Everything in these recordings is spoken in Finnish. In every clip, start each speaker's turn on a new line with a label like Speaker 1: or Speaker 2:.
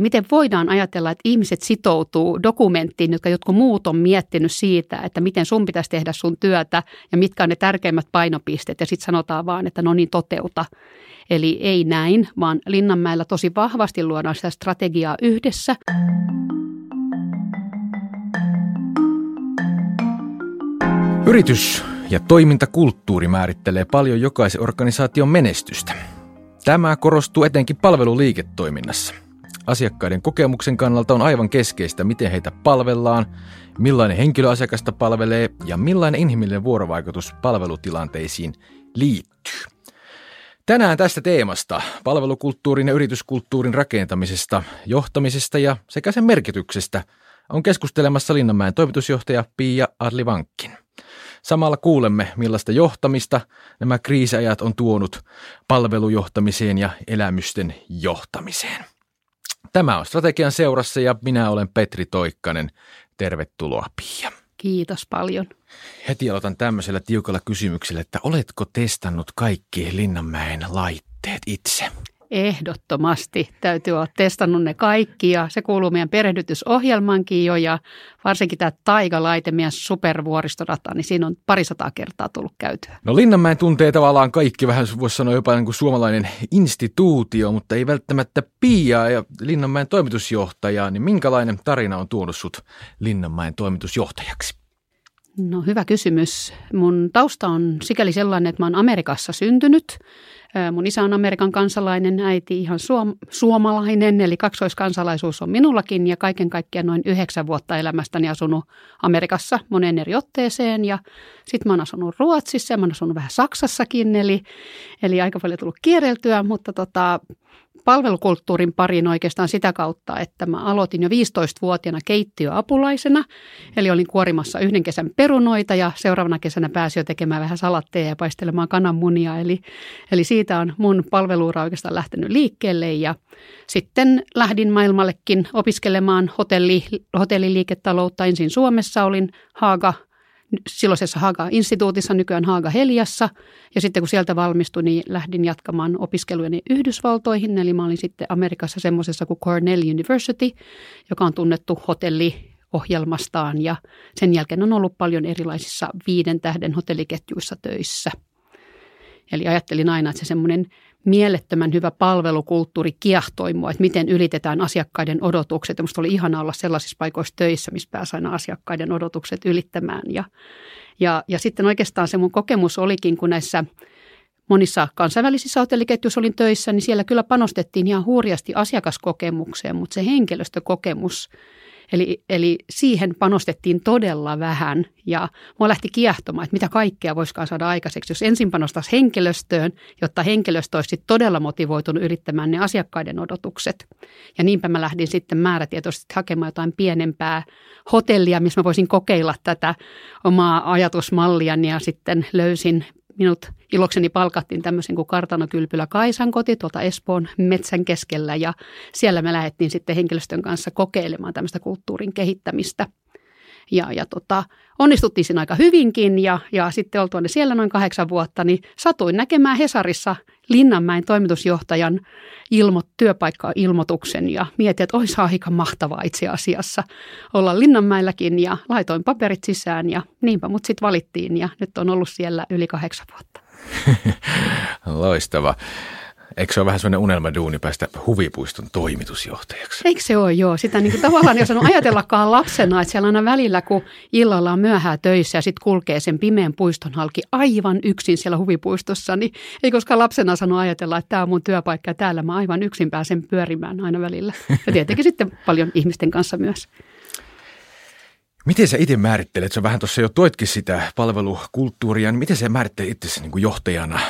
Speaker 1: Miten voidaan ajatella, että ihmiset sitoutuu dokumenttiin, jotka jotkut muut on miettinyt siitä, että miten sun pitäisi tehdä sun työtä ja mitkä on ne tärkeimmät painopisteet ja sitten sanotaan vaan, että no niin toteuta. Eli ei näin, vaan Linnanmäellä tosi vahvasti luodaan sitä strategiaa yhdessä.
Speaker 2: Yritys ja toimintakulttuuri määrittelee paljon jokaisen organisaation menestystä. Tämä korostuu etenkin palveluliiketoiminnassa. Asiakkaiden kokemuksen kannalta on aivan keskeistä, miten heitä palvellaan, millainen henkilöasiakasta palvelee ja millainen inhimillinen vuorovaikutus palvelutilanteisiin liittyy. Tänään tästä teemasta, palvelukulttuurin ja yrityskulttuurin rakentamisesta, johtamisesta ja sekä sen merkityksestä, on keskustelemassa Linnanmäen toimitusjohtaja Pia Adlivankkin. Samalla kuulemme, millaista johtamista nämä kriisiajat on tuonut palvelujohtamiseen ja elämysten johtamiseen. Tämä on Strategian seurassa ja minä olen Petri Toikkanen. Tervetuloa Pia.
Speaker 1: Kiitos paljon.
Speaker 2: Heti aloitan tämmöisellä tiukalla kysymyksellä, että oletko testannut kaikki Linnanmäen laitteet itse?
Speaker 1: Ehdottomasti täytyy olla testannut ne kaikki ja se kuuluu meidän perehdytysohjelmankin jo ja varsinkin tämä Taiga-laite, meidän supervuoristorata, niin siinä on parisataa kertaa tullut käytyä.
Speaker 2: No Linnanmäen tuntee tavallaan kaikki, vähän voisi sanoa jopa niin kuin suomalainen instituutio, mutta ei välttämättä Pia ja Linnanmäen toimitusjohtaja, niin minkälainen tarina on tuonut sut Linnanmäen toimitusjohtajaksi?
Speaker 1: No hyvä kysymys. Mun tausta on sikäli sellainen, että mä oon Amerikassa syntynyt – Mun isä on Amerikan kansalainen, äiti ihan suom- suomalainen, eli kaksoiskansalaisuus on minullakin ja kaiken kaikkiaan noin yhdeksän vuotta elämästäni asunut Amerikassa monen eri otteeseen. Ja sitten mä oon asunut Ruotsissa ja mä oon asunut vähän Saksassakin, eli, eli aika paljon tullut kierreltyä, mutta tota, palvelukulttuurin pariin oikeastaan sitä kautta, että mä aloitin jo 15-vuotiaana keittiöapulaisena. Eli olin kuorimassa yhden kesän perunoita ja seuraavana kesänä pääsin jo tekemään vähän salatteja ja paistelemaan kananmunia. Eli, eli siitä on mun palveluura oikeastaan lähtenyt liikkeelle ja sitten lähdin maailmallekin opiskelemaan hotelli, hotelliliiketaloutta. Ensin Suomessa olin Haaga silloisessa Haga-instituutissa, nykyään Haga Heliassa. Ja sitten kun sieltä valmistuin, niin lähdin jatkamaan opiskelujeni Yhdysvaltoihin. Eli mä olin sitten Amerikassa semmoisessa kuin Cornell University, joka on tunnettu hotelli ohjelmastaan ja sen jälkeen on ollut paljon erilaisissa viiden tähden hotelliketjuissa töissä. Eli ajattelin aina, että se semmoinen mielettömän hyvä palvelukulttuuri kiehtoi mua, että miten ylitetään asiakkaiden odotukset. Ja musta oli ihana olla sellaisissa paikoissa töissä, missä pääsi aina asiakkaiden odotukset ylittämään. Ja, ja, ja sitten oikeastaan se mun kokemus olikin, kun näissä monissa kansainvälisissä hotelliketjuissa olin töissä, niin siellä kyllä panostettiin ihan hurjasti asiakaskokemukseen, mutta se henkilöstökokemus – Eli, eli siihen panostettiin todella vähän ja mua lähti kiehtomaan, että mitä kaikkea voisikaan saada aikaiseksi, jos ensin panostaisi henkilöstöön, jotta henkilöstö olisi todella motivoitunut yrittämään ne asiakkaiden odotukset. Ja niinpä mä lähdin sitten määrätietoisesti hakemaan jotain pienempää hotellia, missä mä voisin kokeilla tätä omaa ajatusmalliani ja sitten löysin minut ilokseni palkattiin tämmöisen kuin Kartanokylpylä Kaisan koti tuolta Espoon metsän keskellä ja siellä me lähdettiin sitten henkilöstön kanssa kokeilemaan tämmöistä kulttuurin kehittämistä. Ja, ja tota, onnistuttiin siinä aika hyvinkin ja, ja sitten oltuani siellä noin kahdeksan vuotta, niin satuin näkemään Hesarissa Linnanmäen toimitusjohtajan ilmo, työpaikka-ilmoituksen ja mietin, että olisi aika mahtavaa itse asiassa olla Linnanmäelläkin ja laitoin paperit sisään ja niinpä mut sitten valittiin ja nyt on ollut siellä yli kahdeksan vuotta.
Speaker 2: Loistava. Eikö se ole vähän sellainen unelmaduuni päästä huvipuiston toimitusjohtajaksi?
Speaker 1: Eikö se ole, joo. Sitä niin kuin tavallaan, jos on ajatellakaan lapsena, että siellä aina välillä, kun illalla on myöhää töissä ja sitten kulkee sen pimeän puiston halki aivan yksin siellä huvipuistossa, niin ei koskaan lapsena sano ajatella, että tämä on mun työpaikka ja täällä mä aivan yksin pääsen pyörimään aina välillä. Ja tietenkin sitten paljon ihmisten kanssa myös.
Speaker 2: Miten sä itse määrittelet, sä vähän tuossa jo toitkin sitä palvelukulttuuria, niin miten sä määrittelet itse niin johtajana?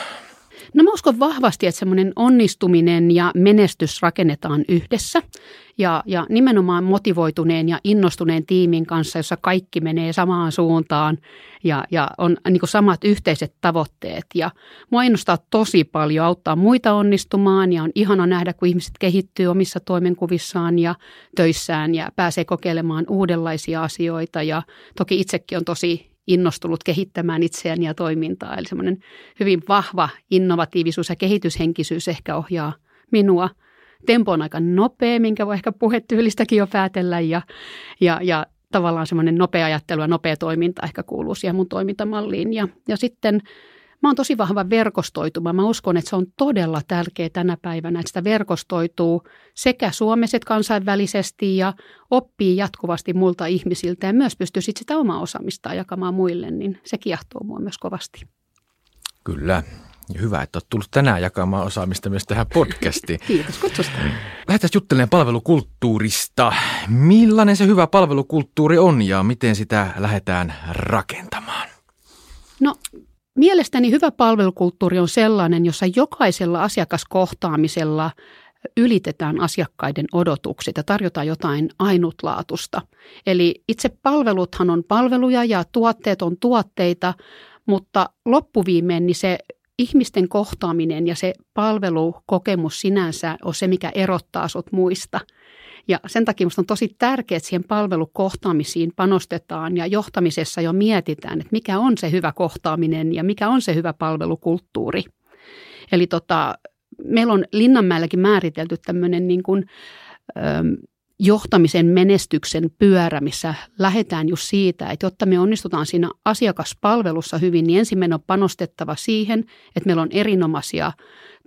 Speaker 1: No mä uskon vahvasti, että semmoinen onnistuminen ja menestys rakennetaan yhdessä ja, ja nimenomaan motivoituneen ja innostuneen tiimin kanssa, jossa kaikki menee samaan suuntaan ja, ja on niin samat yhteiset tavoitteet. Ja mua innostaa tosi paljon auttaa muita onnistumaan ja on ihana nähdä, kun ihmiset kehittyy omissa toimenkuvissaan ja töissään ja pääsee kokeilemaan uudenlaisia asioita. Ja toki itsekin on tosi innostunut kehittämään itseään ja toimintaa. Eli semmoinen hyvin vahva innovatiivisuus ja kehityshenkisyys ehkä ohjaa minua tempo on aika nopea, minkä voi ehkä puhetyylistäkin jo päätellä ja, ja, ja tavallaan semmoinen nopea ajattelu ja nopea toiminta ehkä kuuluu siihen mun toimintamalliin. Ja, ja sitten mä oon tosi vahva verkostoituma. Mä uskon, että se on todella tärkeä tänä päivänä, että sitä verkostoituu sekä Suomessa että kansainvälisesti ja oppii jatkuvasti muilta ihmisiltä ja myös pystyy sitten sitä omaa osaamistaan jakamaan muille, niin se kiehtoo mua myös kovasti.
Speaker 2: Kyllä. Ja hyvä, että olet tullut tänään jakamaan osaamista myös tähän podcastiin.
Speaker 1: Kiitos kutsusta.
Speaker 2: Lähdetään juttelemaan palvelukulttuurista. Millainen se hyvä palvelukulttuuri on ja miten sitä lähdetään rakentamaan?
Speaker 1: No mielestäni hyvä palvelukulttuuri on sellainen, jossa jokaisella asiakaskohtaamisella ylitetään asiakkaiden odotukset ja tarjotaan jotain ainutlaatusta. Eli itse palveluthan on palveluja ja tuotteet on tuotteita, mutta loppuviimein niin se ihmisten kohtaaminen ja se palvelukokemus sinänsä on se, mikä erottaa sut muista. Ja sen takia minusta on tosi tärkeää, että siihen palvelukohtaamisiin panostetaan ja johtamisessa jo mietitään, että mikä on se hyvä kohtaaminen ja mikä on se hyvä palvelukulttuuri. Eli tota, meillä on Linnanmäelläkin määritelty tämmöinen niin kuin, johtamisen menestyksen pyörä, missä lähdetään just siitä, että jotta me onnistutaan siinä asiakaspalvelussa hyvin, niin ensin meidän on panostettava siihen, että meillä on erinomaisia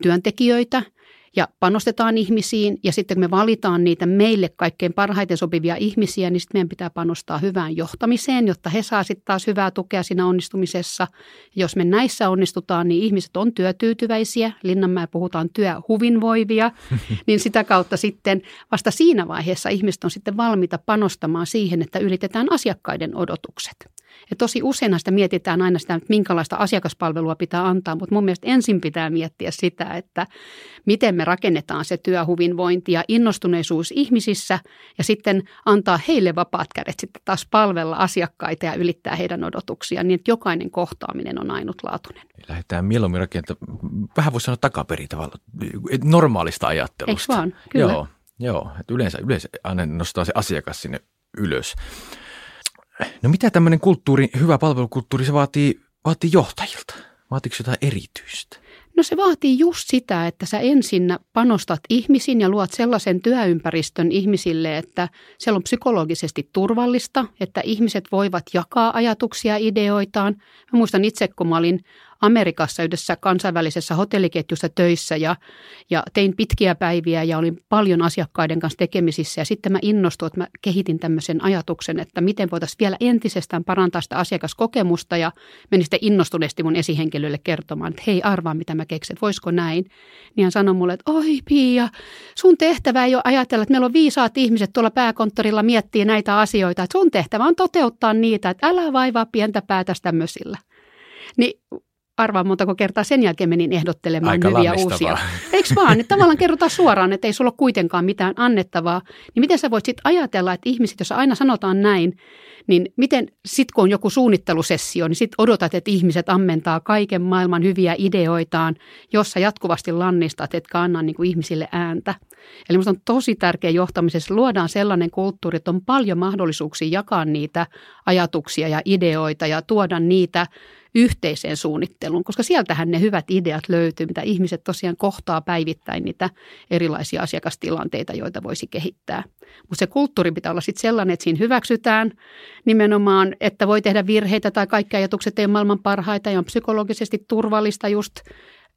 Speaker 1: työntekijöitä – ja panostetaan ihmisiin ja sitten kun me valitaan niitä meille kaikkein parhaiten sopivia ihmisiä, niin sitten meidän pitää panostaa hyvään johtamiseen, jotta he saa sitten taas hyvää tukea siinä onnistumisessa. Jos me näissä onnistutaan, niin ihmiset on työtyytyväisiä, Linnanmäe puhutaan työhuvinvoivia, niin sitä kautta sitten vasta siinä vaiheessa ihmiset on sitten valmiita panostamaan siihen, että ylitetään asiakkaiden odotukset. Ja tosi usein sitä mietitään aina sitä, että minkälaista asiakaspalvelua pitää antaa, mutta mun mielestä ensin pitää miettiä sitä, että miten me rakennetaan se työhyvinvointi ja innostuneisuus ihmisissä ja sitten antaa heille vapaat kädet sitten taas palvella asiakkaita ja ylittää heidän odotuksiaan niin, että jokainen kohtaaminen on ainutlaatuinen.
Speaker 2: Lähdetään mieluummin rakentamaan, vähän voisi sanoa takaperin tavalla, normaalista ajattelusta.
Speaker 1: Eikö vaan? Kyllä.
Speaker 2: Joo, joo. Että yleensä, yleensä aina nostaa se asiakas sinne ylös. No mitä tämmöinen kulttuuri, hyvä palvelukulttuuri, se vaatii, vaatii johtajilta? Vaatiiko jotain erityistä?
Speaker 1: No se vaatii just sitä, että sä ensin panostat ihmisiin ja luot sellaisen työympäristön ihmisille, että siellä on psykologisesti turvallista, että ihmiset voivat jakaa ajatuksia, ideoitaan. Mä muistan itse, kun mä olin Amerikassa yhdessä kansainvälisessä hotelliketjussa töissä ja, ja tein pitkiä päiviä ja olin paljon asiakkaiden kanssa tekemisissä. Ja sitten mä innostuin, että mä kehitin tämmöisen ajatuksen, että miten voitaisiin vielä entisestään parantaa sitä asiakaskokemusta ja menin sitten innostuneesti mun esihenkilölle kertomaan, että hei arvaa mitä mä keksin, voisiko näin. Niin hän sanoi mulle, että oi Pia, sun tehtävä ei ole ajatella, että meillä on viisaat ihmiset tuolla pääkonttorilla miettii näitä asioita, että sun tehtävä on toteuttaa niitä, että älä vaivaa pientä päätä tämmöisillä. Niin arvaa montako kertaa sen jälkeen menin ehdottelemaan
Speaker 2: Aika
Speaker 1: hyviä uusia. Eikö vaan? Että tavallaan kerrotaan suoraan, että ei sulla ole kuitenkaan mitään annettavaa. Niin miten sä voit sitten ajatella, että ihmiset, jos aina sanotaan näin, niin miten sitten kun on joku suunnittelusessio, niin sitten odotat, että ihmiset ammentaa kaiken maailman hyviä ideoitaan, jossa jatkuvasti lannistat, etkä anna niin kuin ihmisille ääntä. Eli minusta on tosi tärkeä johtamisessa luodaan sellainen kulttuuri, että on paljon mahdollisuuksia jakaa niitä ajatuksia ja ideoita ja tuoda niitä yhteiseen suunnitteluun, koska sieltähän ne hyvät ideat löytyy, mitä ihmiset tosiaan kohtaa päivittäin niitä erilaisia asiakastilanteita, joita voisi kehittää. Mutta se kulttuuri pitää olla sitten sellainen, että siinä hyväksytään nimenomaan, että voi tehdä virheitä tai kaikki ajatukset ei maailman parhaita ja on psykologisesti turvallista just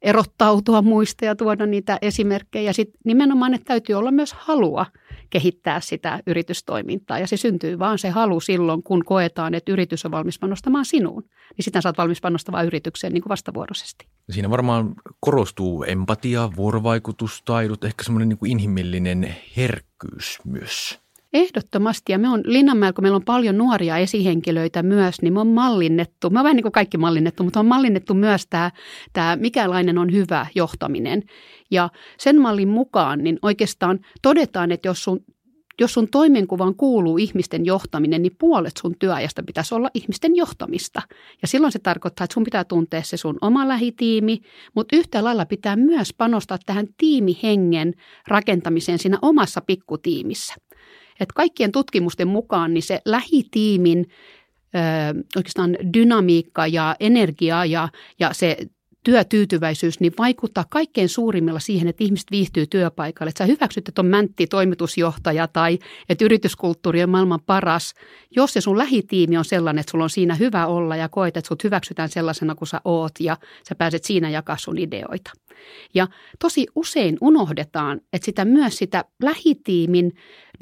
Speaker 1: erottautua muista ja tuoda niitä esimerkkejä. Sitten nimenomaan, että täytyy olla myös halua kehittää sitä yritystoimintaa. Ja se syntyy vaan se halu silloin, kun koetaan, että yritys on valmis panostamaan sinuun. Niin sitä saat valmis panostamaan yritykseen niin kuin vastavuoroisesti.
Speaker 2: Siinä varmaan korostuu empatia, vuorovaikutustaidot, ehkä semmoinen niin kuin inhimillinen herkkyys myös.
Speaker 1: Ehdottomasti. Ja me on Linnanmäellä, kun meillä on paljon nuoria esihenkilöitä myös, niin me on mallinnettu, on vähän niin kuin kaikki mallinnettu, mutta on mallinnettu myös tämä, tämä mikälainen on hyvä johtaminen. Ja sen mallin mukaan niin oikeastaan todetaan, että jos sun jos sun toimenkuvaan kuuluu ihmisten johtaminen, niin puolet sun työajasta pitäisi olla ihmisten johtamista. Ja silloin se tarkoittaa, että sun pitää tuntea se sun oma lähitiimi, mutta yhtä lailla pitää myös panostaa tähän tiimihengen rakentamiseen siinä omassa pikkutiimissä. Et kaikkien tutkimusten mukaan niin se lähitiimin ö, oikeastaan dynamiikka ja energia ja, ja se työtyytyväisyys niin vaikuttaa kaikkein suurimmilla siihen, että ihmiset viihtyy työpaikalle. Että sä hyväksyt, että on mäntti toimitusjohtaja tai että yrityskulttuuri on maailman paras. Jos se sun lähitiimi on sellainen, että sulla on siinä hyvä olla ja koet, että sut hyväksytään sellaisena kuin sä oot ja sä pääset siinä jakaa sun ideoita. Ja tosi usein unohdetaan, että sitä myös sitä lähitiimin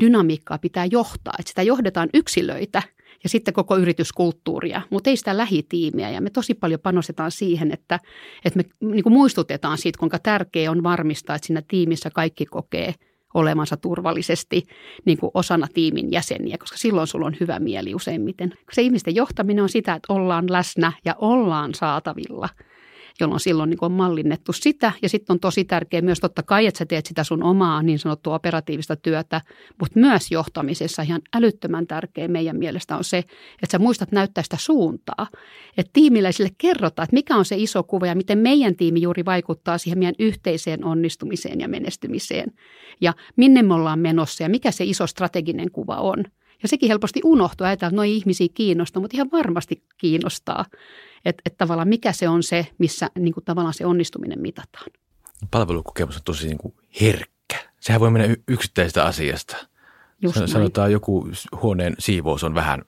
Speaker 1: dynamiikkaa pitää johtaa, että sitä johdetaan yksilöitä – ja sitten koko yrityskulttuuria, mutta ei sitä lähitiimiä. Ja me tosi paljon panostetaan siihen, että, että me niin muistutetaan siitä, kuinka tärkeää on varmistaa, että siinä tiimissä kaikki kokee olemansa turvallisesti niin kuin osana tiimin jäseniä, koska silloin sulla on hyvä mieli useimmiten. Se ihmisten johtaminen on sitä, että ollaan läsnä ja ollaan saatavilla – jolloin silloin niin on mallinnettu sitä. Ja sitten on tosi tärkeää myös totta kai, että sä teet sitä sun omaa niin sanottua operatiivista työtä, mutta myös johtamisessa ihan älyttömän tärkeä meidän mielestä on se, että sä muistat näyttää sitä suuntaa. Että tiimiläisille kerrotaan, että mikä on se iso kuva ja miten meidän tiimi juuri vaikuttaa siihen meidän yhteiseen onnistumiseen ja menestymiseen. Ja minne me ollaan menossa ja mikä se iso strateginen kuva on. Ja sekin helposti unohtuu, ajatellaan, että noin ihmisiä kiinnostaa, mutta ihan varmasti kiinnostaa. Että et tavallaan mikä se on se, missä niin kuin tavallaan se onnistuminen mitataan.
Speaker 2: Palvelukokemus on tosi niin kuin herkkä. Sehän voi mennä yksittäisestä asiasta. Just Sanotaan näin. joku huoneen siivous on vähän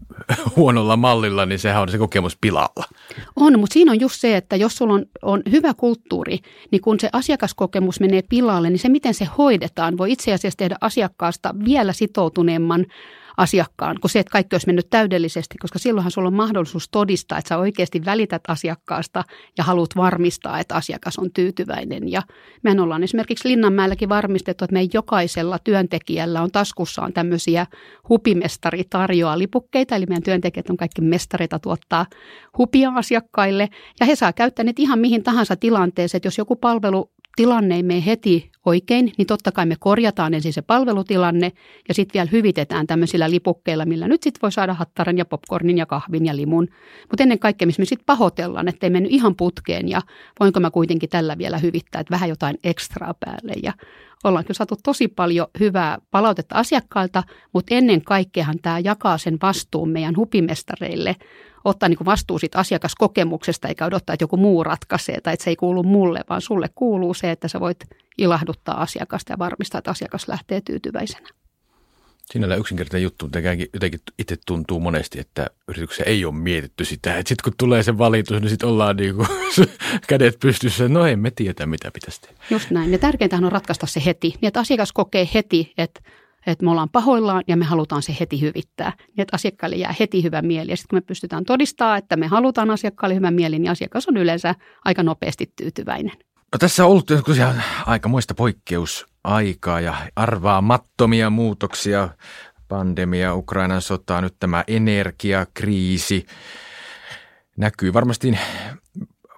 Speaker 2: huonolla mallilla, niin sehän on se kokemus pilalla.
Speaker 1: On, mutta siinä on just se, että jos sulla on, on hyvä kulttuuri, niin kun se asiakaskokemus menee pilalle, niin se miten se hoidetaan voi itse asiassa tehdä asiakkaasta vielä sitoutuneemman asiakkaan, kuin se, että kaikki olisi mennyt täydellisesti, koska silloinhan sulla on mahdollisuus todistaa, että sä oikeasti välität asiakkaasta ja haluat varmistaa, että asiakas on tyytyväinen. Ja mehän ollaan esimerkiksi Linnanmäelläkin varmistettu, että meidän jokaisella työntekijällä on taskussaan tämmöisiä hupimestari tarjoaa lipukkeita, eli meidän työntekijät on kaikki mestareita tuottaa hupia asiakkaille, ja he saa käyttää ne ihan mihin tahansa tilanteeseen, että jos joku palvelu tilanne ei mene heti oikein, niin totta kai me korjataan ensin se palvelutilanne ja sitten vielä hyvitetään tämmöisillä lipukkeilla, millä nyt sitten voi saada hattaran ja popcornin ja kahvin ja limun. Mutta ennen kaikkea, missä me sitten pahoitellaan, että ei mennyt ihan putkeen ja voinko mä kuitenkin tällä vielä hyvittää, että vähän jotain ekstraa päälle. Ja ollaan kyllä saatu tosi paljon hyvää palautetta asiakkailta, mutta ennen kaikkeahan tämä jakaa sen vastuun meidän hupimestareille ottaa niin vastuu siitä asiakaskokemuksesta eikä odottaa, että joku muu ratkaisee tai että se ei kuulu mulle, vaan sulle kuuluu se, että sä voit ilahduttaa asiakasta ja varmistaa, että asiakas lähtee tyytyväisenä.
Speaker 2: Sinällä yksinkertainen juttu, mutta jotenkin itse tuntuu monesti, että yrityksessä ei ole mietitty sitä. Että sitten kun tulee se valitus, niin sitten ollaan niin kuin kädet pystyssä. No emme tiedä, mitä pitäisi tehdä.
Speaker 1: Just näin. Ja tärkeintä on ratkaista se heti. Niin, että asiakas kokee heti, että että me ollaan pahoillaan ja me halutaan se heti hyvittää. Niin että asiakkaille jää heti hyvä mieli. Ja sitten kun me pystytään todistamaan, että me halutaan asiakkaalle hyvä mieli, niin asiakas on yleensä aika nopeasti tyytyväinen.
Speaker 2: No, tässä on ollut tosiaan muista poikkeusaikaa ja arvaamattomia muutoksia. Pandemia, Ukrainan sota, nyt tämä energiakriisi näkyy varmasti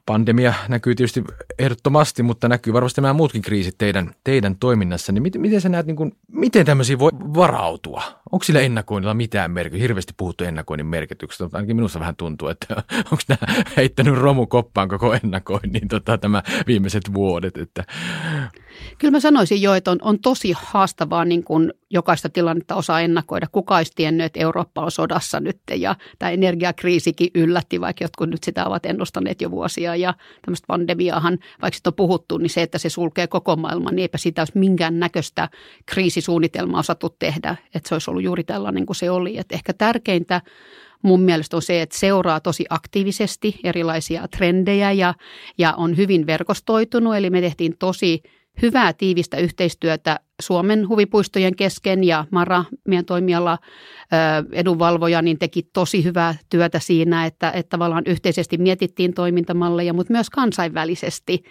Speaker 2: pandemia näkyy tietysti ehdottomasti, mutta näkyy varmasti nämä muutkin kriisit teidän, teidän toiminnassa. Niin miten, miten sä näet, niin kuin, miten tämmöisiä voi varautua? Onko sillä ennakoinnilla mitään merkitystä? Hirveästi puhuttu ennakoinnin merkityksestä, mutta ainakin minusta vähän tuntuu, että onko nämä heittänyt romukoppaan koko ennakoinnin tota, tämä viimeiset vuodet. Että...
Speaker 1: Kyllä mä sanoisin jo, että on, on tosi haastavaa niin kuin jokaista tilannetta osaa ennakoida. Kuka olisi tiennyt, että Eurooppa on sodassa nyt ja tämä energiakriisikin yllätti, vaikka jotkut nyt sitä ovat ennustaneet jo vuosia. Ja tämmöistä pandemiaahan, vaikka sitä on puhuttu, niin se, että se sulkee koko maailman, niin eipä sitä olisi minkään näköistä kriisisuunnitelmaa osattu tehdä. Että se olisi ollut juuri tällainen kuin se oli. Että ehkä tärkeintä mun mielestä on se, että seuraa tosi aktiivisesti erilaisia trendejä ja, ja on hyvin verkostoitunut. Eli me tehtiin tosi hyvää tiivistä yhteistyötä Suomen huvipuistojen kesken ja Mara, meidän toimiala edunvalvoja, niin teki tosi hyvää työtä siinä, että, että tavallaan yhteisesti mietittiin toimintamalleja, mutta myös kansainvälisesti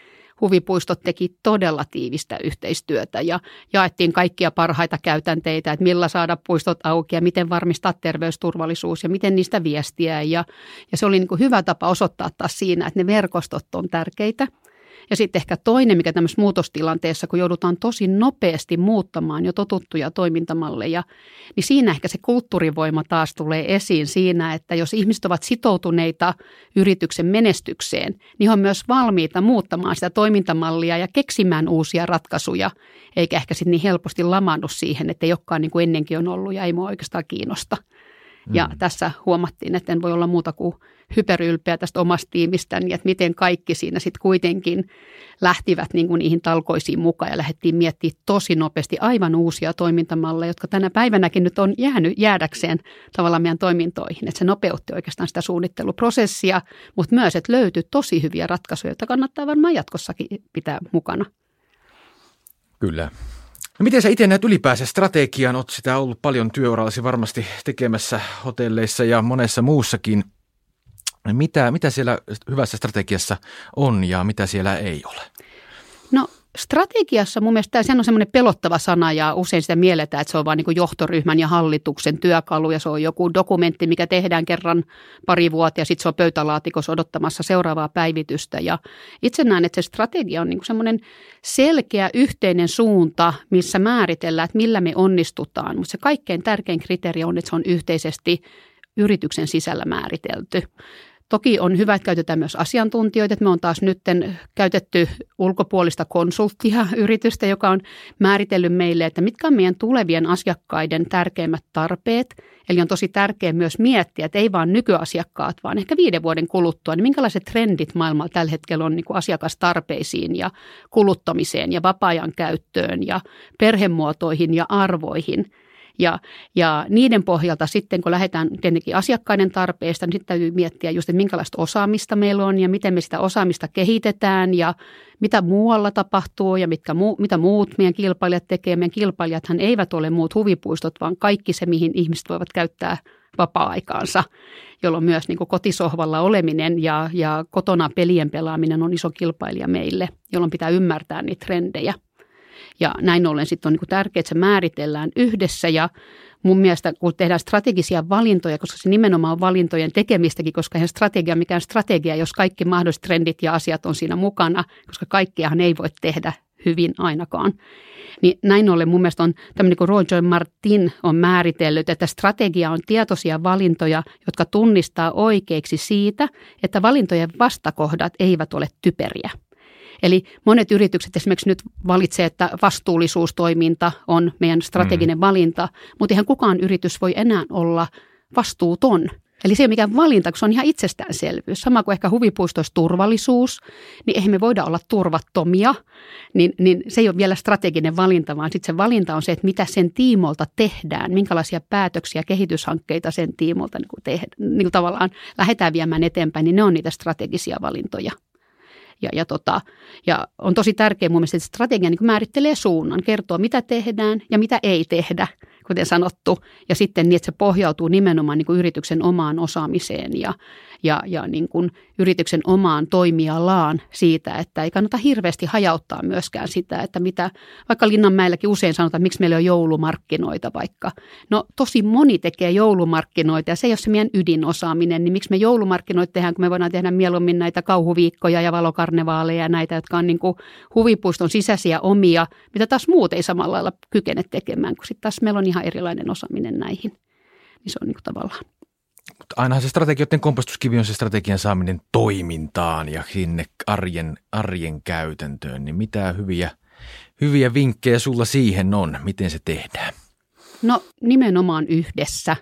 Speaker 1: huvipuistot teki todella tiivistä yhteistyötä ja jaettiin kaikkia parhaita käytänteitä, että millä saada puistot auki ja miten varmistaa terveysturvallisuus ja miten niistä viestiä. Ja, ja se oli niin kuin hyvä tapa osoittaa taas siinä, että ne verkostot on tärkeitä – ja sitten ehkä toinen, mikä tämmöisessä muutostilanteessa, kun joudutaan tosi nopeasti muuttamaan jo totuttuja toimintamalleja, niin siinä ehkä se kulttuurivoima taas tulee esiin siinä, että jos ihmiset ovat sitoutuneita yrityksen menestykseen, niin on myös valmiita muuttamaan sitä toimintamallia ja keksimään uusia ratkaisuja, eikä ehkä sitten niin helposti lamannut siihen, että ei olekaan niin kuin ennenkin on ollut ja ei mua oikeastaan kiinnosta. Ja mm. tässä huomattiin, että en voi olla muuta kuin hyperylpeä tästä omasta tiimistäni, että miten kaikki siinä sitten kuitenkin lähtivät niin kuin niihin talkoisiin mukaan ja lähdettiin miettimään tosi nopeasti aivan uusia toimintamalleja, jotka tänä päivänäkin nyt on jäänyt jäädäkseen tavallaan meidän toimintoihin. Että se nopeutti oikeastaan sitä suunnitteluprosessia, mutta myös, että löytyi tosi hyviä ratkaisuja, joita kannattaa varmaan jatkossakin pitää mukana.
Speaker 2: Kyllä. No miten sä itse näet ylipäänsä strategian? Olet sitä ollut paljon työurallasi varmasti tekemässä hotelleissa ja monessa muussakin. Mitä, mitä siellä hyvässä strategiassa on ja mitä siellä ei ole?
Speaker 1: No strategiassa mun mielestä tämä on semmoinen pelottava sana ja usein sitä mielletään, että se on vain niin johtoryhmän ja hallituksen työkalu ja se on joku dokumentti, mikä tehdään kerran pari vuotta ja sitten se on pöytälaatikossa odottamassa seuraavaa päivitystä. Ja itse näen, että se strategia on niin semmoinen selkeä yhteinen suunta, missä määritellään, että millä me onnistutaan, mutta se kaikkein tärkein kriteeri on, että se on yhteisesti yrityksen sisällä määritelty. Toki on hyvä, että käytetään myös asiantuntijoita. Me on taas nyt käytetty ulkopuolista konsulttia yritystä, joka on määritellyt meille, että mitkä on meidän tulevien asiakkaiden tärkeimmät tarpeet. Eli on tosi tärkeää myös miettiä, että ei vain nykyasiakkaat, vaan ehkä viiden vuoden kuluttua, niin minkälaiset trendit maailmalla tällä hetkellä on niin kuin asiakastarpeisiin ja kuluttamiseen ja vapaa-ajan käyttöön ja perhemuotoihin ja arvoihin – ja, ja niiden pohjalta sitten, kun lähdetään tietenkin asiakkaiden tarpeesta, niin sitten täytyy miettiä just, että minkälaista osaamista meillä on ja miten me sitä osaamista kehitetään ja mitä muualla tapahtuu ja mitkä muu, mitä muut meidän kilpailijat tekee. Meidän kilpailijathan eivät ole muut huvipuistot, vaan kaikki se, mihin ihmiset voivat käyttää vapaa-aikaansa, jolloin myös niin kotisohvalla oleminen ja, ja kotona pelien pelaaminen on iso kilpailija meille, jolloin pitää ymmärtää niitä trendejä. Ja näin ollen sitten on niin tärkeää, että se määritellään yhdessä ja mun mielestä kun tehdään strategisia valintoja, koska se nimenomaan on valintojen tekemistäkin, koska eihän strategia mikään strategia, jos kaikki mahdolliset trendit ja asiat on siinä mukana, koska kaikkiahan ei voi tehdä hyvin ainakaan. Niin näin ollen mun mielestä on tämmöinen kuin Roger Martin on määritellyt, että strategia on tietoisia valintoja, jotka tunnistaa oikeiksi siitä, että valintojen vastakohdat eivät ole typeriä. Eli monet yritykset esimerkiksi nyt valitsee, että vastuullisuustoiminta on meidän strateginen mm. valinta, mutta eihän kukaan yritys voi enää olla vastuuton. Eli se ei ole mikään valinta, kun se on ihan itsestäänselvyys. Sama kuin ehkä huvipuistoissa turvallisuus, niin eihän me voida olla turvattomia, niin, niin se ei ole vielä strateginen valinta, vaan sitten se valinta on se, että mitä sen tiimolta tehdään, minkälaisia päätöksiä, kehityshankkeita sen tiimolta niin kuin tehdään, niin kuin tavallaan lähdetään viemään eteenpäin, niin ne on niitä strategisia valintoja. Ja, ja, tota, ja on tosi tärkeää mun mielestä, että strategia niin määrittelee suunnan, kertoo mitä tehdään ja mitä ei tehdä – kuten sanottu, ja sitten niin, että se pohjautuu nimenomaan niin yrityksen omaan osaamiseen ja, ja, ja niin kuin yrityksen omaan toimialaan siitä, että ei kannata hirveästi hajauttaa myöskään sitä, että mitä, vaikka Linnanmäelläkin usein sanotaan, että miksi meillä on joulumarkkinoita vaikka. No tosi moni tekee joulumarkkinoita ja se ei ole se meidän ydinosaaminen, niin miksi me joulumarkkinoita tehdään, kun me voidaan tehdä mieluummin näitä kauhuviikkoja ja valokarnevaaleja ja näitä, jotka on niin kuin huvipuiston sisäisiä omia, mitä taas muut ei samalla lailla kykene tekemään, kun sitten taas meillä on ihan erilainen osaaminen näihin. Niin se on niin kuin tavallaan.
Speaker 2: Mutta ainahan se strategioiden kompostuskivi on se strategian saaminen toimintaan ja sinne arjen, arjen käytäntöön. Niin mitä hyviä, hyviä vinkkejä sulla siihen on? Miten se tehdään?
Speaker 1: No nimenomaan yhdessä.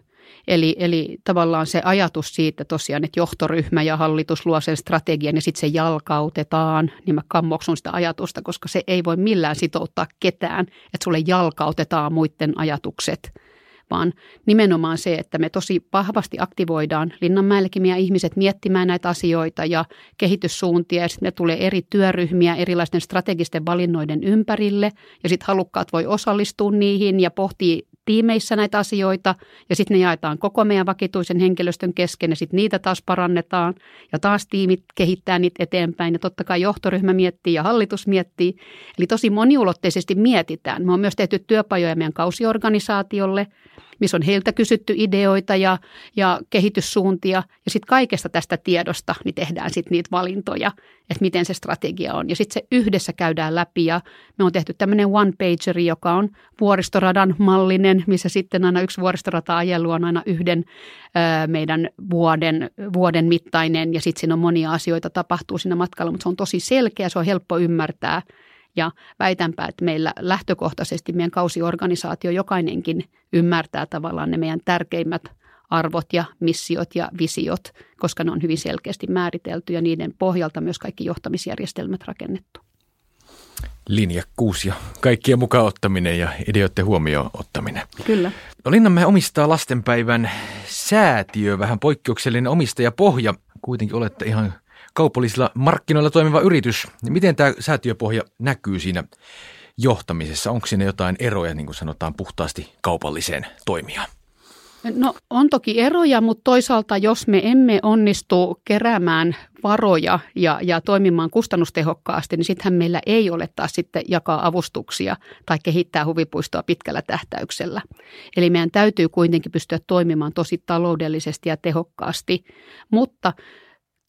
Speaker 1: Eli, eli tavallaan se ajatus siitä tosiaan, että johtoryhmä ja hallitus luo sen strategian ja sitten se jalkautetaan, niin mä kammoksun sitä ajatusta, koska se ei voi millään sitouttaa ketään, että sulle jalkautetaan muiden ajatukset – vaan nimenomaan se, että me tosi vahvasti aktivoidaan Linnanmäelläkin ihmiset miettimään näitä asioita ja kehityssuuntia ja sitten ne tulee eri työryhmiä erilaisten strategisten valinnoiden ympärille ja sitten halukkaat voi osallistua niihin ja pohtia tiimeissä näitä asioita ja sitten ne jaetaan koko meidän vakituisen henkilöstön kesken ja sitten niitä taas parannetaan ja taas tiimit kehittää niitä eteenpäin ja totta kai johtoryhmä miettii ja hallitus miettii. Eli tosi moniulotteisesti mietitään. Me on myös tehty työpajoja meidän kausiorganisaatiolle – missä on heiltä kysytty ideoita ja, ja kehityssuuntia. Ja sitten kaikesta tästä tiedosta niin tehdään sitten niitä valintoja, että miten se strategia on. Ja sitten se yhdessä käydään läpi ja me on tehty tämmöinen one-pageri, joka on vuoristoradan mallinen, missä sitten aina yksi vuoristorata-ajelu on aina yhden ö, meidän vuoden, vuoden mittainen ja sitten siinä on monia asioita tapahtuu siinä matkalla, mutta se on tosi selkeä, se on helppo ymmärtää – ja väitänpä, että meillä lähtökohtaisesti meidän kausiorganisaatio jokainenkin ymmärtää tavallaan ne meidän tärkeimmät arvot ja missiot ja visiot, koska ne on hyvin selkeästi määritelty ja niiden pohjalta myös kaikki johtamisjärjestelmät rakennettu.
Speaker 2: Linjakkuus ja kaikkien mukaan ottaminen ja ideoiden huomioon ottaminen.
Speaker 1: Kyllä.
Speaker 2: No Linnanmäe omistaa lastenpäivän säätiö, vähän poikkeuksellinen omistajapohja. Kuitenkin olette ihan kaupallisilla markkinoilla toimiva yritys. Miten tämä säätiöpohja näkyy siinä johtamisessa? Onko siinä jotain eroja, niin kuin sanotaan, puhtaasti kaupalliseen toimijaan?
Speaker 1: No on toki eroja, mutta toisaalta jos me emme onnistu keräämään varoja ja, ja toimimaan kustannustehokkaasti, niin sittenhän meillä ei ole taas sitten jakaa avustuksia tai kehittää huvipuistoa pitkällä tähtäyksellä. Eli meidän täytyy kuitenkin pystyä toimimaan tosi taloudellisesti ja tehokkaasti, mutta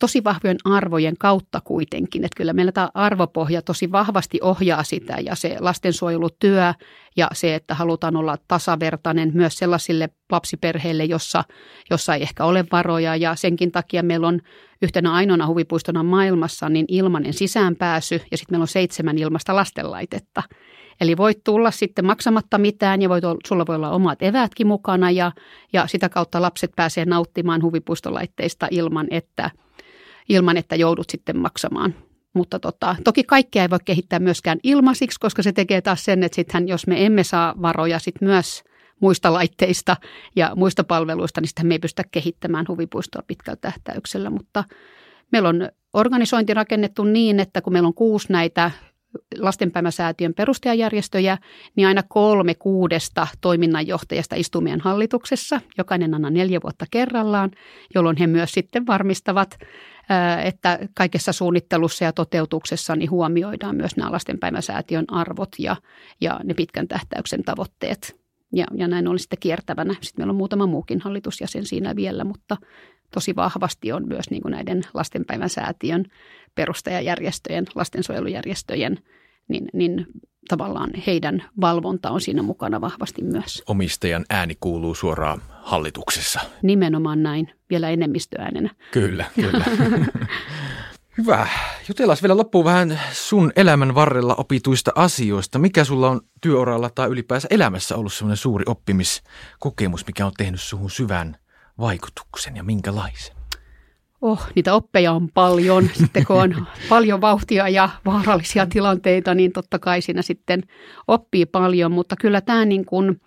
Speaker 1: tosi vahvojen arvojen kautta kuitenkin. Että kyllä meillä tämä arvopohja tosi vahvasti ohjaa sitä ja se lastensuojelutyö ja se, että halutaan olla tasavertainen myös sellaisille lapsiperheille, jossa, jossa ei ehkä ole varoja ja senkin takia meillä on yhtenä ainoana huvipuistona maailmassa niin ilmainen sisäänpääsy ja sitten meillä on seitsemän ilmasta lastenlaitetta. Eli voit tulla sitten maksamatta mitään ja voit, sulla voi olla omat eväätkin mukana ja, ja sitä kautta lapset pääsee nauttimaan huvipuistolaitteista ilman, että – ilman, että joudut sitten maksamaan. Mutta tota, toki kaikkea ei voi kehittää myöskään ilmaisiksi, koska se tekee taas sen, että sittenhän, jos me emme saa varoja sit myös muista laitteista ja muista palveluista, niin sitten me ei pystytä kehittämään huvipuistoa pitkällä tähtäyksellä. Mutta meillä on organisointi rakennettu niin, että kun meillä on kuusi näitä lastenpäiväsäätiön perustajajärjestöjä, niin aina kolme kuudesta toiminnanjohtajasta istuu meidän hallituksessa, jokainen aina neljä vuotta kerrallaan, jolloin he myös sitten varmistavat, että kaikessa suunnittelussa ja toteutuksessa niin huomioidaan myös nämä lastenpäiväsäätiön arvot ja, ja ne pitkän tähtäyksen tavoitteet. Ja, ja näin oli sitten kiertävänä. Sitten meillä on muutama muukin hallitusjäsen siinä vielä, mutta tosi vahvasti on myös niin kuin näiden lastenpäiväsäätiön perustajajärjestöjen, lastensuojelujärjestöjen, niin, niin tavallaan heidän valvonta on siinä mukana vahvasti myös.
Speaker 2: Omistajan ääni kuuluu suoraan hallituksessa.
Speaker 1: Nimenomaan näin, vielä enemmistöäänenä.
Speaker 2: Kyllä, kyllä. Hyvä. Jutellaan vielä loppuun vähän sun elämän varrella opituista asioista. Mikä sulla on työuralla tai ylipäänsä elämässä ollut semmoinen suuri oppimiskokemus, mikä on tehnyt suhun syvän vaikutuksen ja minkälaisen?
Speaker 1: Oh, niitä oppeja on paljon. Sitten kun on paljon vauhtia ja vaarallisia tilanteita, niin totta kai siinä sitten oppii paljon. Mutta kyllä tämä niin kuin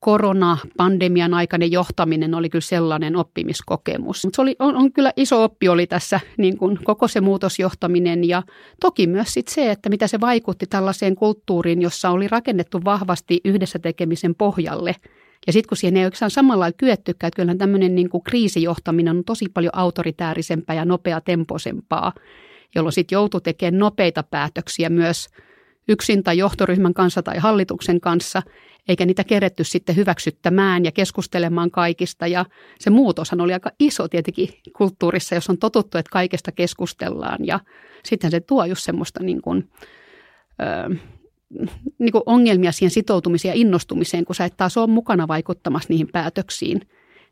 Speaker 1: koronapandemian aikainen johtaminen oli kyllä sellainen oppimiskokemus. Mutta se oli, on, on, kyllä iso oppi oli tässä niin kuin koko se muutosjohtaminen ja toki myös sit se, että mitä se vaikutti tällaiseen kulttuuriin, jossa oli rakennettu vahvasti yhdessä tekemisen pohjalle – ja sitten kun siihen ei oikeastaan samalla lailla kyettykään, että kyllähän tämmöinen niin kuin kriisijohtaminen on tosi paljon autoritäärisempää ja nopeatempoisempaa, jolloin sitten joutuu tekemään nopeita päätöksiä myös yksin tai johtoryhmän kanssa tai hallituksen kanssa, eikä niitä keretty sitten hyväksyttämään ja keskustelemaan kaikista. Ja se muutoshan oli aika iso tietenkin kulttuurissa, jos on totuttu, että kaikesta keskustellaan. Ja sitten se tuo just semmoista niin kuin, ö, niin kuin ongelmia siihen sitoutumiseen ja innostumiseen, kun sä et taas ole mukana vaikuttamassa niihin päätöksiin.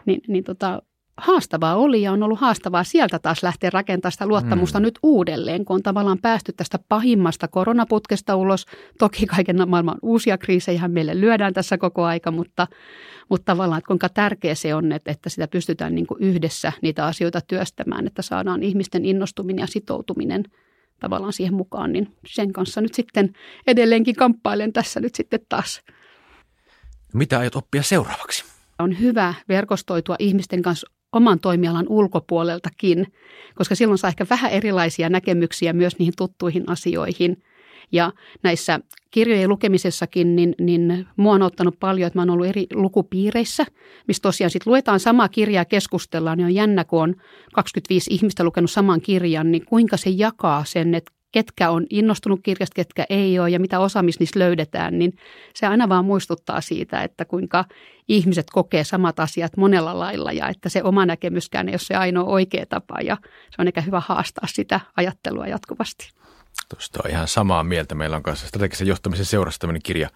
Speaker 1: Niin, niin tota, haastavaa oli ja on ollut haastavaa sieltä taas lähteä rakentamaan sitä luottamusta mm. nyt uudelleen, kun on tavallaan päästy tästä pahimmasta koronaputkesta ulos. Toki kaiken maailman uusia kriisejä meille lyödään tässä koko aika, mutta, mutta tavallaan, että kuinka tärkeä se on, että, että sitä pystytään niin kuin yhdessä niitä asioita työstämään, että saadaan ihmisten innostuminen ja sitoutuminen – tavallaan siihen mukaan, niin sen kanssa nyt sitten edelleenkin kamppailen tässä nyt sitten taas.
Speaker 2: Mitä aiot oppia seuraavaksi?
Speaker 1: On hyvä verkostoitua ihmisten kanssa oman toimialan ulkopuoleltakin, koska silloin saa ehkä vähän erilaisia näkemyksiä myös niihin tuttuihin asioihin. Ja näissä kirjojen lukemisessakin, niin, niin mua on ottanut paljon, että mä oon ollut eri lukupiireissä, missä tosiaan sitten luetaan samaa kirjaa ja keskustellaan, niin on jännä, kun on 25 ihmistä lukenut saman kirjan, niin kuinka se jakaa sen, että ketkä on innostunut kirjasta, ketkä ei ole ja mitä osaamista niissä löydetään, niin se aina vaan muistuttaa siitä, että kuinka ihmiset kokee samat asiat monella lailla ja että se oma näkemyskään ei ole se ainoa oikea tapa ja se on ehkä hyvä haastaa sitä ajattelua jatkuvasti.
Speaker 2: Tuosta on ihan samaa mieltä. Meillä on kanssa strategisen johtamisen seurassa tämmöinen kirja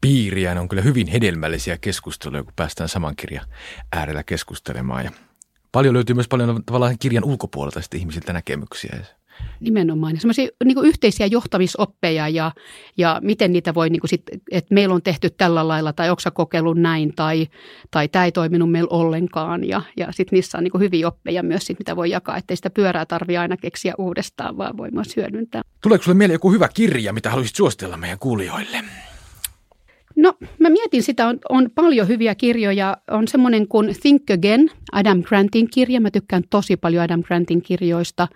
Speaker 2: Piiriä. Ne on kyllä hyvin hedelmällisiä keskusteluja, kun päästään saman kirjan äärellä keskustelemaan. Ja paljon löytyy myös paljon tavallaan kirjan ulkopuolelta ihmisiltä näkemyksiä.
Speaker 1: Nimenomaan. Sellaisia niin yhteisiä johtamisoppeja ja, ja miten niitä voi, niin kuin sit, että meillä on tehty tällä lailla tai onko kokeillut näin tai, tai tämä ei toiminut meillä ollenkaan. Ja, ja sitten niissä on niin hyviä oppeja myös, sit, mitä voi jakaa, ettei sitä pyörää tarvitse aina keksiä uudestaan, vaan voi myös hyödyntää.
Speaker 2: Tuleeko sinulle mieleen joku hyvä kirja, mitä haluaisit suositella meidän kuulijoille?
Speaker 1: No mä mietin sitä, on, on paljon hyviä kirjoja. On semmoinen kuin Think Again, Adam Grantin kirja. Mä tykkään tosi paljon Adam Grantin kirjoista.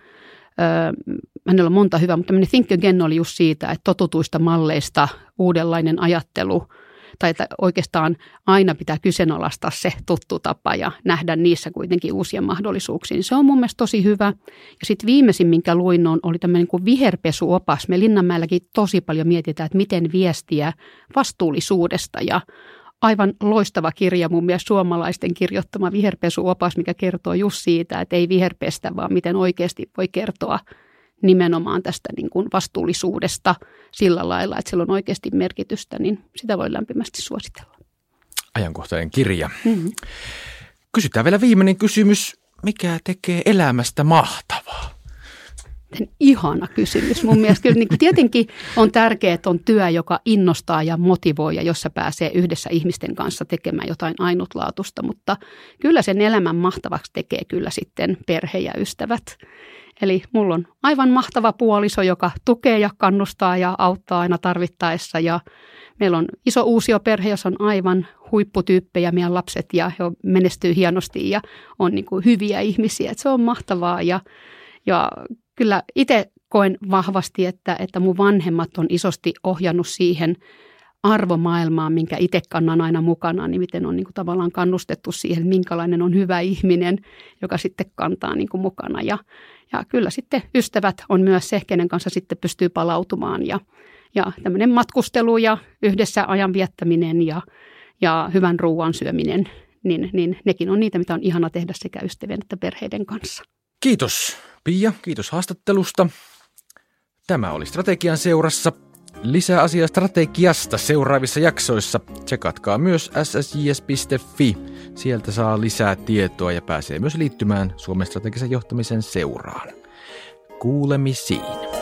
Speaker 1: Hänellä on monta hyvää, mutta Think Again oli just siitä, että totutuista malleista uudenlainen ajattelu – tai että oikeastaan aina pitää kyseenalaistaa se tuttu tapa ja nähdä niissä kuitenkin uusia mahdollisuuksia. Se on mun mielestä tosi hyvä. Ja sitten viimeisin, minkä luin, on, oli tämmöinen kuin viherpesuopas. Me Linnanmäelläkin tosi paljon mietitään, että miten viestiä vastuullisuudesta ja aivan loistava kirja mun mielestä suomalaisten kirjoittama viherpesuopas, mikä kertoo just siitä, että ei viherpestä, vaan miten oikeasti voi kertoa nimenomaan tästä niin kuin vastuullisuudesta sillä lailla, että sillä on oikeasti merkitystä, niin sitä voi lämpimästi suositella.
Speaker 2: Ajankohtainen kirja. Mm-hmm. Kysytään vielä viimeinen kysymys. Mikä tekee elämästä mahtavaa?
Speaker 1: Ihana kysymys. Mun mielestä kyllä niin tietenkin on tärkeää, että on työ, joka innostaa ja motivoi ja jossa pääsee yhdessä ihmisten kanssa tekemään jotain ainutlaatusta, mutta kyllä sen elämän mahtavaksi tekee kyllä sitten perhe ja ystävät. Eli mulla on aivan mahtava puoliso, joka tukee ja kannustaa ja auttaa aina tarvittaessa. Ja meillä on iso uusioperhe, jossa on aivan huipputyyppejä meidän lapset ja he menestyy hienosti ja on niin kuin hyviä ihmisiä. Että se on mahtavaa ja, ja kyllä itse koen vahvasti, että, että mun vanhemmat on isosti ohjannut siihen arvomaailmaan, minkä itse kannan aina mukana, niin miten on niin kuin tavallaan kannustettu siihen, minkälainen on hyvä ihminen, joka sitten kantaa niin kuin mukana. Ja, ja kyllä sitten ystävät on myös se, kenen kanssa sitten pystyy palautumaan ja, ja tämmöinen matkustelu ja yhdessä ajan viettäminen ja, ja hyvän ruoan syöminen, niin, niin nekin on niitä, mitä on ihana tehdä sekä ystävien että perheiden kanssa.
Speaker 2: Kiitos Pia, kiitos haastattelusta. Tämä oli Strategian seurassa. Lisää asiaa strategiasta seuraavissa jaksoissa. Tsekatkaa myös ssjs.fi. Sieltä saa lisää tietoa ja pääsee myös liittymään Suomen strategisen johtamisen seuraan. Kuulemisiin.